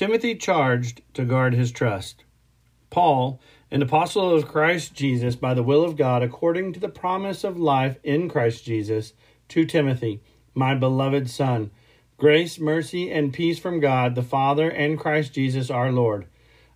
Timothy charged to guard his trust. Paul, an apostle of Christ Jesus by the will of God, according to the promise of life in Christ Jesus, to Timothy, my beloved Son, grace, mercy, and peace from God the Father and Christ Jesus our Lord.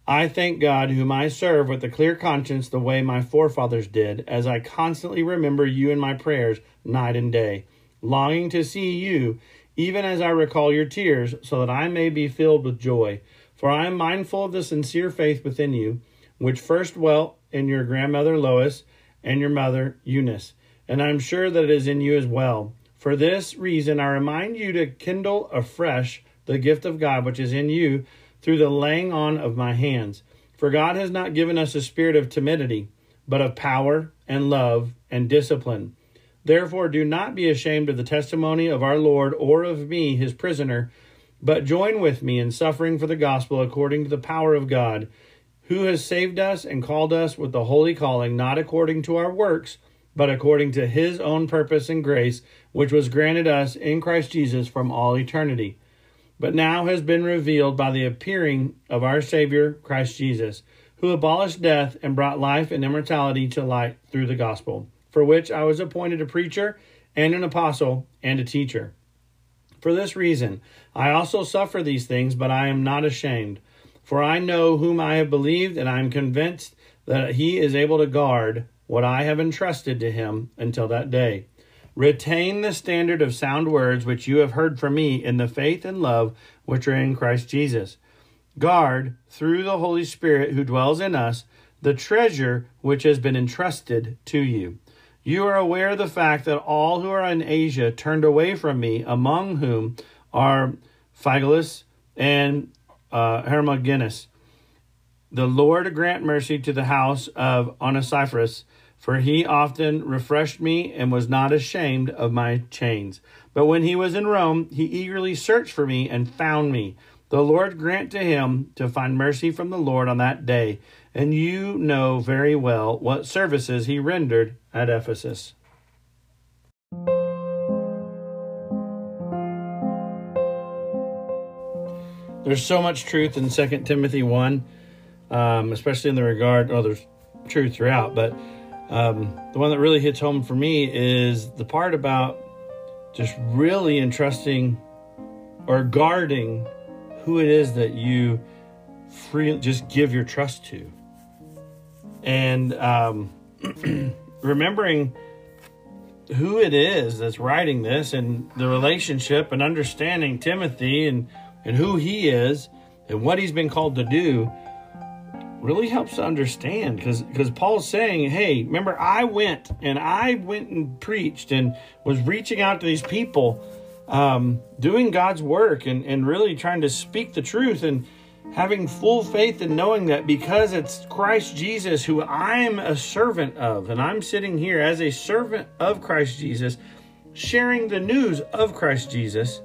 I thank God, whom I serve with a clear conscience the way my forefathers did, as I constantly remember you in my prayers night and day, longing to see you even as I recall your tears, so that I may be filled with joy. For I am mindful of the sincere faith within you, which first dwelt in your grandmother Lois and your mother Eunice, and I am sure that it is in you as well. For this reason, I remind you to kindle afresh the gift of God which is in you through the laying on of my hands. For God has not given us a spirit of timidity, but of power and love and discipline. Therefore, do not be ashamed of the testimony of our Lord or of me, his prisoner, but join with me in suffering for the gospel according to the power of God, who has saved us and called us with the holy calling, not according to our works, but according to his own purpose and grace, which was granted us in Christ Jesus from all eternity, but now has been revealed by the appearing of our Savior, Christ Jesus, who abolished death and brought life and immortality to light through the gospel for which I was appointed a preacher and an apostle and a teacher. For this reason, I also suffer these things, but I am not ashamed. For I know whom I have believed, and I am convinced that he is able to guard what I have entrusted to him until that day. Retain the standard of sound words which you have heard from me in the faith and love which are in Christ Jesus. Guard, through the Holy Spirit who dwells in us, the treasure which has been entrusted to you. You are aware of the fact that all who are in Asia turned away from me, among whom are Phygelus and uh, Hermogenes. The Lord grant mercy to the house of Onesiphorus, for he often refreshed me and was not ashamed of my chains. But when he was in Rome, he eagerly searched for me and found me. The Lord grant to him to find mercy from the Lord on that day and you know very well what services he rendered at Ephesus. There's so much truth in 2 Timothy 1, um, especially in the regard, oh, there's truth throughout, but um, the one that really hits home for me is the part about just really entrusting or guarding who it is that you free just give your trust to and um, remembering who it is that's writing this and the relationship and understanding Timothy and, and who he is and what he's been called to do really helps to understand because because Paul's saying, hey, remember I went and I went and preached and was reaching out to these people, um, doing God's work and and really trying to speak the truth and having full faith and knowing that because it's Christ Jesus who I'm a servant of and I'm sitting here as a servant of Christ Jesus, sharing the news of Christ Jesus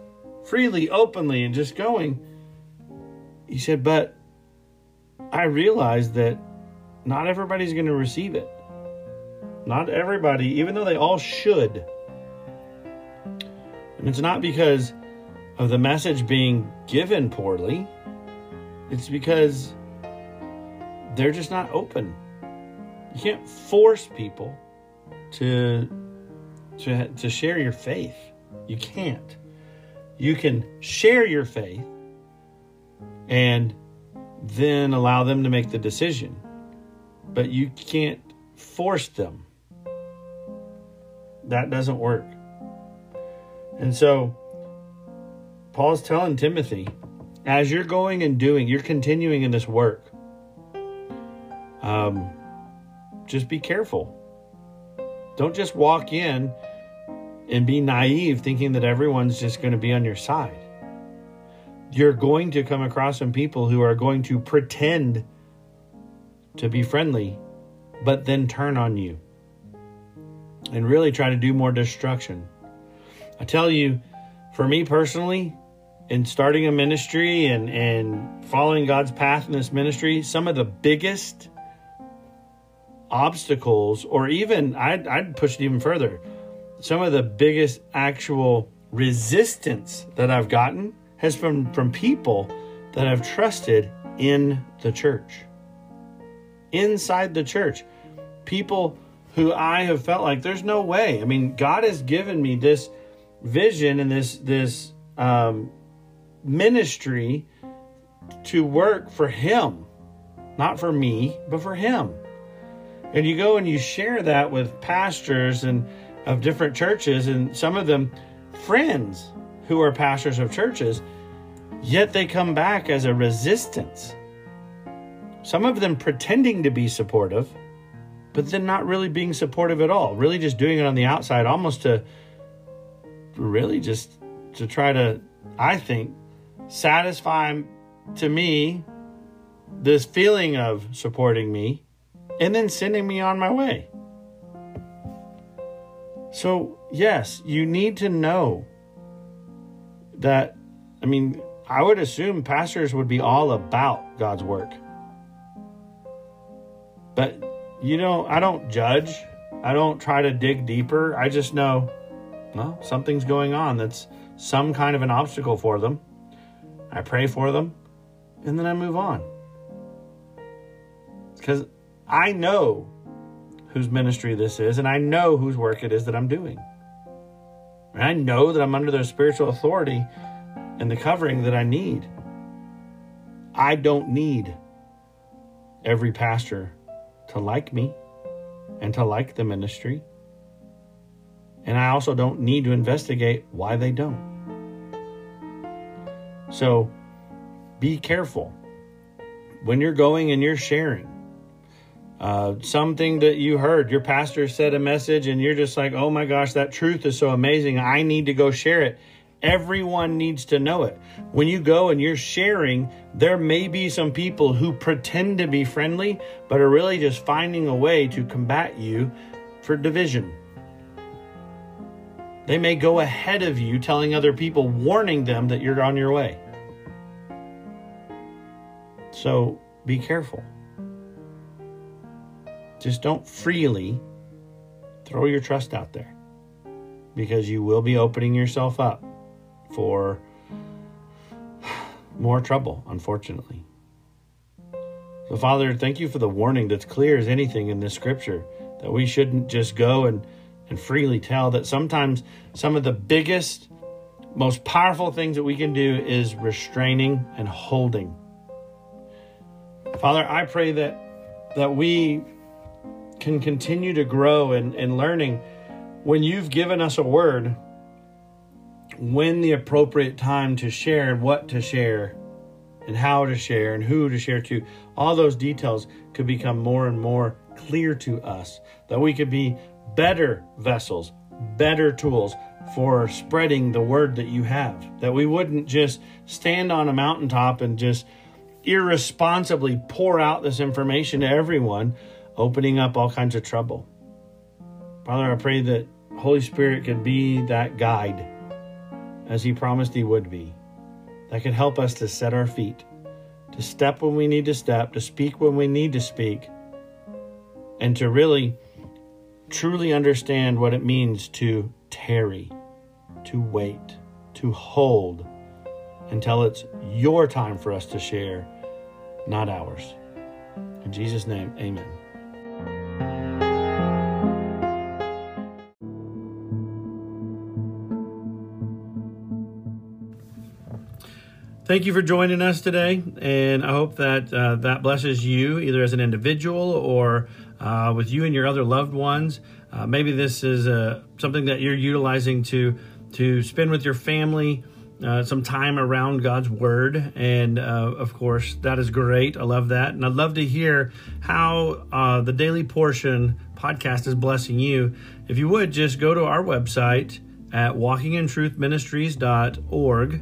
freely, openly, and just going. He said, but I realized that not everybody's going to receive it. Not everybody, even though they all should. And it's not because of the message being given poorly, it's because they're just not open. You can't force people to, to, to share your faith. You can't. You can share your faith and then allow them to make the decision. But you can't force them. That doesn't work. And so, Paul's telling Timothy, as you're going and doing, you're continuing in this work. Um, just be careful. Don't just walk in and be naive thinking that everyone's just going to be on your side you're going to come across some people who are going to pretend to be friendly, but then turn on you and really try to do more destruction. I tell you, for me personally, in starting a ministry and, and following God's path in this ministry, some of the biggest obstacles, or even I'd, I'd push it even further, some of the biggest actual resistance that I've gotten has been from people that I've trusted in the church. Inside the church. People who I have felt like there's no way. I mean, God has given me this vision and this this um, ministry to work for Him, not for me, but for Him. And you go and you share that with pastors and of different churches, and some of them friends who are pastors of churches, yet they come back as a resistance. Some of them pretending to be supportive, but then not really being supportive at all, really just doing it on the outside, almost to really just to try to, I think, satisfy to me this feeling of supporting me and then sending me on my way. So, yes, you need to know that, I mean, I would assume pastors would be all about God's work. But you know, I don't judge. I don't try to dig deeper. I just know, well, something's going on that's some kind of an obstacle for them. I pray for them, and then I move on. Because I know whose ministry this is, and I know whose work it is that I'm doing. And I know that I'm under their spiritual authority and the covering that I need. I don't need every pastor to like me and to like the ministry. And I also don't need to investigate why they don't. So be careful when you're going and you're sharing. Uh, something that you heard, your pastor said a message, and you're just like, oh my gosh, that truth is so amazing. I need to go share it. Everyone needs to know it. When you go and you're sharing, there may be some people who pretend to be friendly, but are really just finding a way to combat you for division. They may go ahead of you, telling other people, warning them that you're on your way. So be careful. Just don't freely throw your trust out there because you will be opening yourself up for more trouble, unfortunately. So, Father, thank you for the warning that's clear as anything in this scripture that we shouldn't just go and, and freely tell, that sometimes some of the biggest, most powerful things that we can do is restraining and holding. Father, I pray that that we can continue to grow in, in learning when you've given us a word, when the appropriate time to share and what to share and how to share and who to share to, all those details could become more and more clear to us. That we could be better vessels, better tools for spreading the word that you have. That we wouldn't just stand on a mountaintop and just irresponsibly pour out this information to everyone, opening up all kinds of trouble. Father, I pray that Holy Spirit could be that guide as He promised He would be, that could help us to set our feet, to step when we need to step, to speak when we need to speak, and to really truly understand what it means to tarry, to wait, to hold until it's your time for us to share, not ours. In Jesus' name, amen. Thank you for joining us today, and I hope that uh, that blesses you either as an individual or uh, with you and your other loved ones. Uh, maybe this is uh, something that you're utilizing to to spend with your family uh, some time around God's Word, and uh, of course that is great. I love that, and I'd love to hear how the Daily Portion podcast is blessing you. If you would just go to our website at walkingintruthministries.org